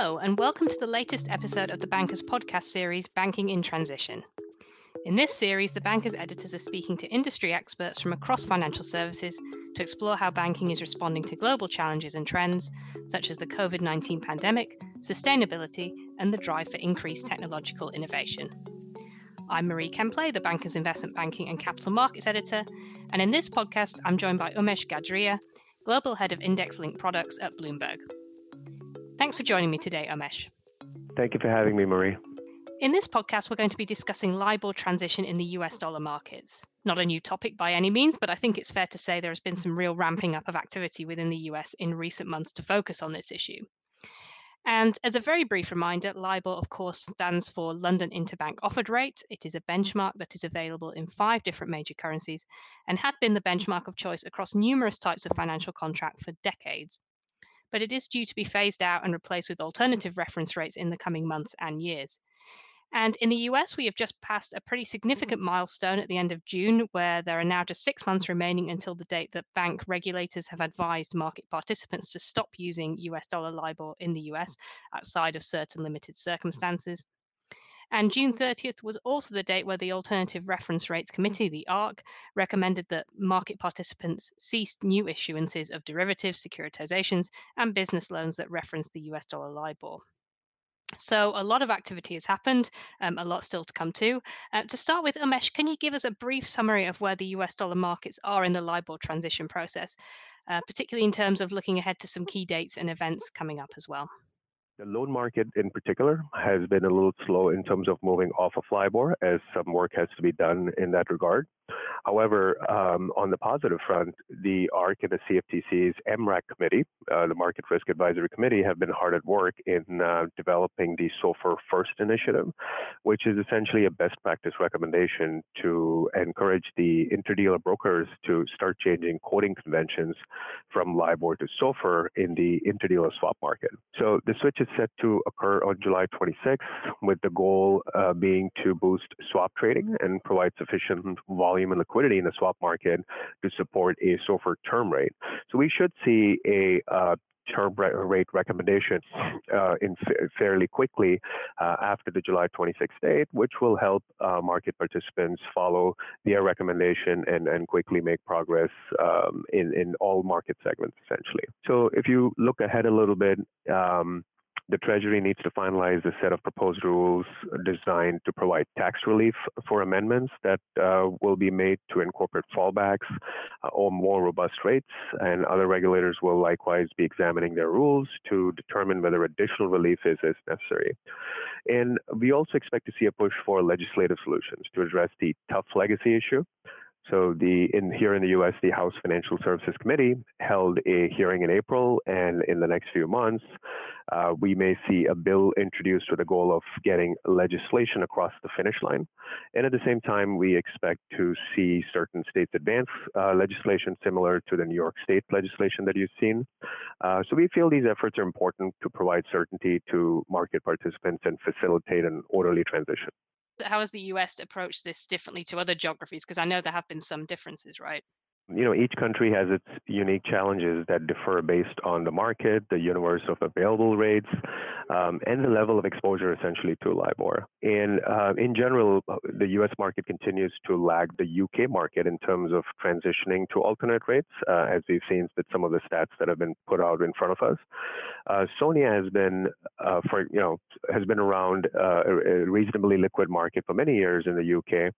Hello, and welcome to the latest episode of the Bankers podcast series, Banking in Transition. In this series, the Bankers editors are speaking to industry experts from across financial services to explore how banking is responding to global challenges and trends, such as the COVID 19 pandemic, sustainability, and the drive for increased technological innovation. I'm Marie Kemplay, the Bankers Investment Banking and Capital Markets Editor, and in this podcast, I'm joined by Umesh Gajria, Global Head of Index Linked Products at Bloomberg. Thanks for joining me today, Umesh. Thank you for having me, Marie. In this podcast, we're going to be discussing LIBOR transition in the US dollar markets. Not a new topic by any means, but I think it's fair to say there has been some real ramping up of activity within the US in recent months to focus on this issue. And as a very brief reminder, LIBOR, of course, stands for London Interbank Offered Rate. It is a benchmark that is available in five different major currencies and had been the benchmark of choice across numerous types of financial contract for decades but it is due to be phased out and replaced with alternative reference rates in the coming months and years. And in the US, we have just passed a pretty mm-hmm. significant milestone at the end of June, where there are now just six months remaining until the date that bank regulators have advised market participants to stop using US dollar LIBOR in the US outside of certain limited circumstances. And June 30th was also the date where the Alternative Reference Rates Committee, the ARRC, recommended that market participants cease new issuances of derivatives, securitizations, and business loans that reference the US dollar LIBOR. So a lot of activity has happened, um, a lot still to come to. Uh, to start with, Umesh, can you give us a brief summary of where the US dollar markets are in the LIBOR transition process, uh, particularly in terms of looking ahead to some key dates and events coming up as well? The loan market in particular has been a little slow in terms of moving off of LIBOR as some work has to be done in that regard. However, um, on the positive front, the ARRC and the CFTC's MRAC committee, uh, the Market Risk Advisory Committee, have been hard at work in uh, developing the SOFR First initiative, which is essentially a best practice recommendation to encourage the interdealer brokers to start changing quoting conventions from LIBOR to SOFR in the interdealer swap market. So the switch is set to occur on July 26th, with the goal uh, being to boost swap trading and provide sufficient volume and liquidity in the swap market to support a SOFR term rate. So we should see a uh, term rate recommendation uh, in fa- fairly quickly uh, after the July 26th date, which will help uh, market participants follow their recommendation and, and quickly make progress um, in, in all market segments, essentially. So if you look ahead a little bit, um, the Treasury needs to finalize a set of proposed rules designed to provide tax relief for amendments that uh, will be made to incorporate fallbacks uh, or more robust rates. And other regulators will likewise be examining their rules to determine whether additional relief is, is necessary. And we also expect to see a push for legislative solutions to address the tough legacy issue. So the in here in the U.S., the House Financial Services Committee held a hearing in April, and in the next few months, uh, we may see a bill introduced with the goal of getting legislation across the finish line. And at the same time, we expect to see certain states advance uh, legislation similar to the New York State legislation that you've seen. Uh, so we feel these efforts are important to provide certainty to market participants and facilitate an orderly transition how has the US approached this differently to other geographies? Because I know there have been some differences, right? You know, each country has its unique challenges that differ based on the market, the universe of available rates, um, and the level of exposure essentially to LIBOR. And uh, in general, the US market continues to lag the UK market in terms of transitioning to alternate rates, uh, as we've seen with some of the stats that have been put out in front of us. Uh, Sonia has been, uh, for you know, has been around uh, a reasonably liquid market for many years in the UK,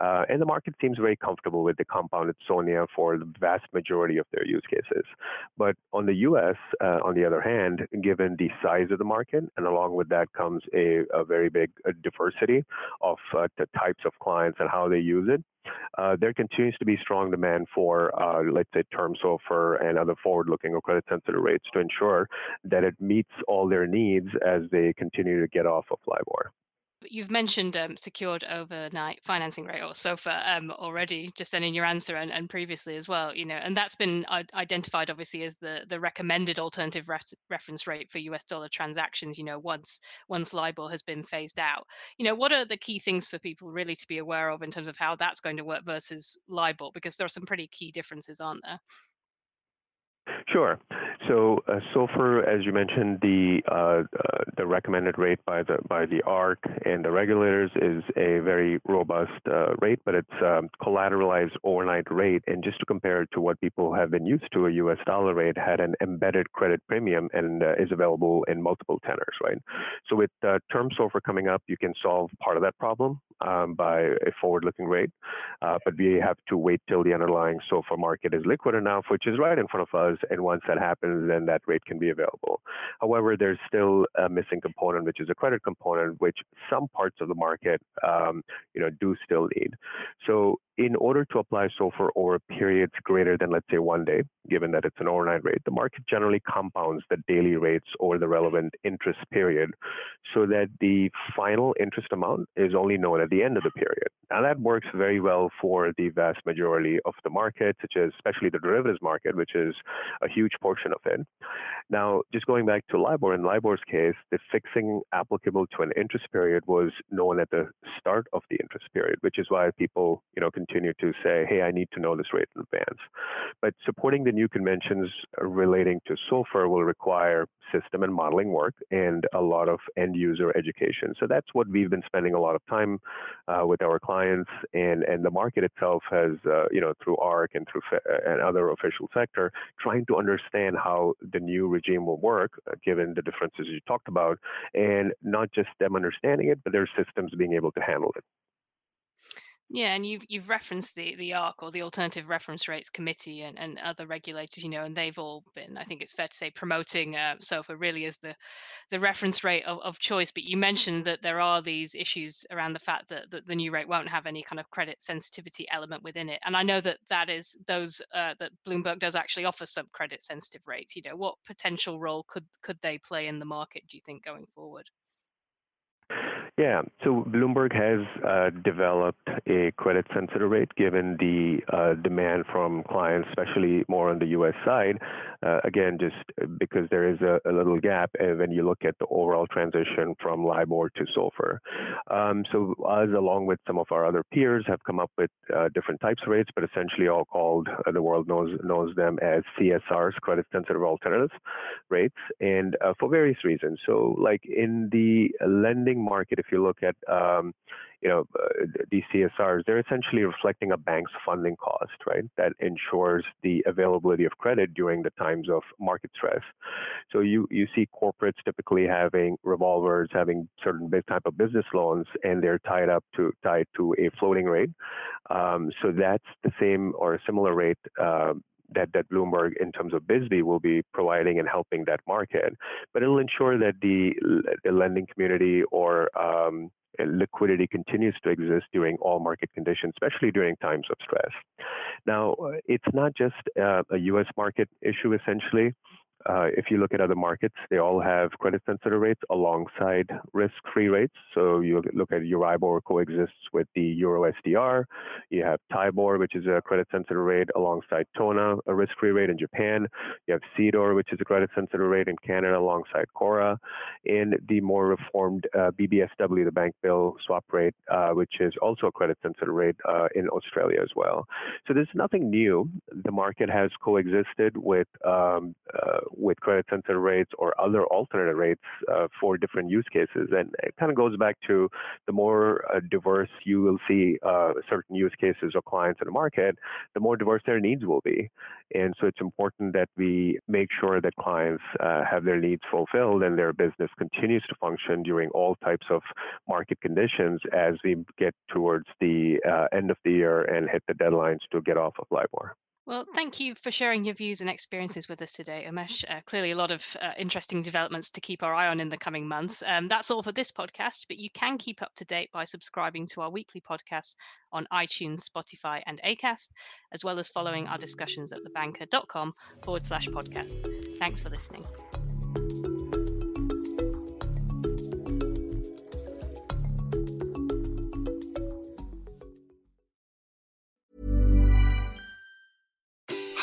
uh, and the market seems very comfortable with the compounded Sonia for the vast majority of their use cases. But on the US, uh, on the other hand, given the size of the market, and along with that comes a, a very big uh, diversity of uh, the types of clients and how they use it, uh, there continues to be strong demand for, uh, let's say, term SOFR and other forward-looking or credit-sensitive rates to ensure that it meets all their needs as they continue to get off of LIBOR you've mentioned um, secured overnight financing rate or SOFR um, already, just then in your answer and, and previously as well. You know, and that's been identified obviously as the the recommended alternative re- reference rate for US dollar transactions. You know, once once LIBOR has been phased out. You know, what are the key things for people really to be aware of in terms of how that's going to work versus LIBOR? Because there are some pretty key differences, aren't there? Sure. So uh, SOFR, as you mentioned, the uh, uh, the recommended rate by the by the ARRC and the regulators is a very robust uh, rate, but it's um, collateralized overnight rate. And just to compare it to what people have been used to, a U.S. dollar rate had an embedded credit premium and uh, is available in multiple tenors, right? So with uh, term SOFR coming up, you can solve part of that problem um, by a forward-looking rate, but we have to wait till the underlying SOFR market is liquid enough, which is right in front of us. And once that happens then that rate can be available. However, there's still a missing component, which is a credit component, which some parts of the market, um, you know, do still need. So in order to apply SOFR over periods greater than, let's say, one day, given that it's an overnight rate, the market generally compounds the daily rates over the relevant interest period so that the final interest amount is only known at the end of the period. Now, that works very well for the vast majority of the market, such as especially the derivatives market, which is a huge portion of it. Now, just going back to LIBOR, in LIBOR's case, the fixing applicable to an interest period was known at the start of the interest period, which is why people, you know, continue to say, hey, I need to know this rate in advance. But supporting the new conventions relating to SOFR will require system and modeling work and a lot of end user education. So that's what we've been spending a lot of time uh, with our clients, and and the market itself has, uh, you know, through ARRC and through fe- and other official sector, trying to understand how the new regime will work, uh, given the differences you talked about, and not just them understanding it, but their systems being able to handle it. Yeah, and you've you've referenced the the ARRC or the Alternative Reference Rates Committee and, and other regulators, you know, and they've all been, I think it's fair to say, promoting uh, SOFR really as the the reference rate of, of choice. But you mentioned that there are these issues around the fact that, that the new rate won't have any kind of credit sensitivity element within it. And I know that that is those uh, that Bloomberg does actually offer some credit sensitive rates. You know, what potential role could could they play in the market? Do you think going forward? Yeah, so Bloomberg has uh, developed a credit sensitive rate given the uh, demand from clients, especially more on the US side. Uh, again, just because there is a, a, little gap when you look at the overall transition from LIBOR to SOFR. Um, so, us, along with some of our other peers, have come up with uh, different types of rates, but essentially all called, uh, the world knows, knows them as CSRs, credit sensitive alternatives rates, and uh, for various reasons. So, like in the lending market, if you look at um, you know uh, these CSRs, they're essentially reflecting a bank's funding cost, right? That ensures the availability of credit during the times of market stress. So you you see corporates typically having revolvers, having certain type of business loans, and they're tied up to tied to a floating rate. Um, so that's the same or a similar rate. Uh, that, that Bloomberg, in terms of BSBY, will be providing and helping that market. But it'll ensure that the, the lending community or um, liquidity continues to exist during all market conditions, especially during times of stress. Now, it's not just uh, a US market issue, essentially. Uh, if you look at other markets, they all have credit sensitive rates alongside risk free rates. So you look at Euribor coexists with the Euro STR. You have TIBOR, which is a credit sensitive rate, alongside TONA, a risk free rate in Japan. You have CDOR, which is a credit sensitive rate in Canada, alongside CORRA. And the more reformed uh, BBSW, the bank bill swap rate, uh, which is also a credit sensitive rate uh, in Australia as well. So there's nothing new. The market has coexisted with um, uh, with credit sensitive rates or other alternate rates uh, for different use cases. And it kind of goes back to the more uh, diverse you will see uh, certain use cases or clients in the market, the more diverse their needs will be. And so it's important that we make sure that clients uh, have their needs fulfilled and their business continues to function during all types of market conditions as we get towards the uh, end of the year and hit the deadlines to get off of LIBOR. Well, thank you for sharing your views and experiences with us today, Umesh. Uh, clearly, a lot of uh, interesting developments to keep our eye on in the coming months. Um, that's all for this podcast, but you can keep up to date by subscribing to our weekly podcasts on iTunes, Spotify, and ACAST, as well as following our discussions at thebanker.com forward slash podcast. Thanks for listening.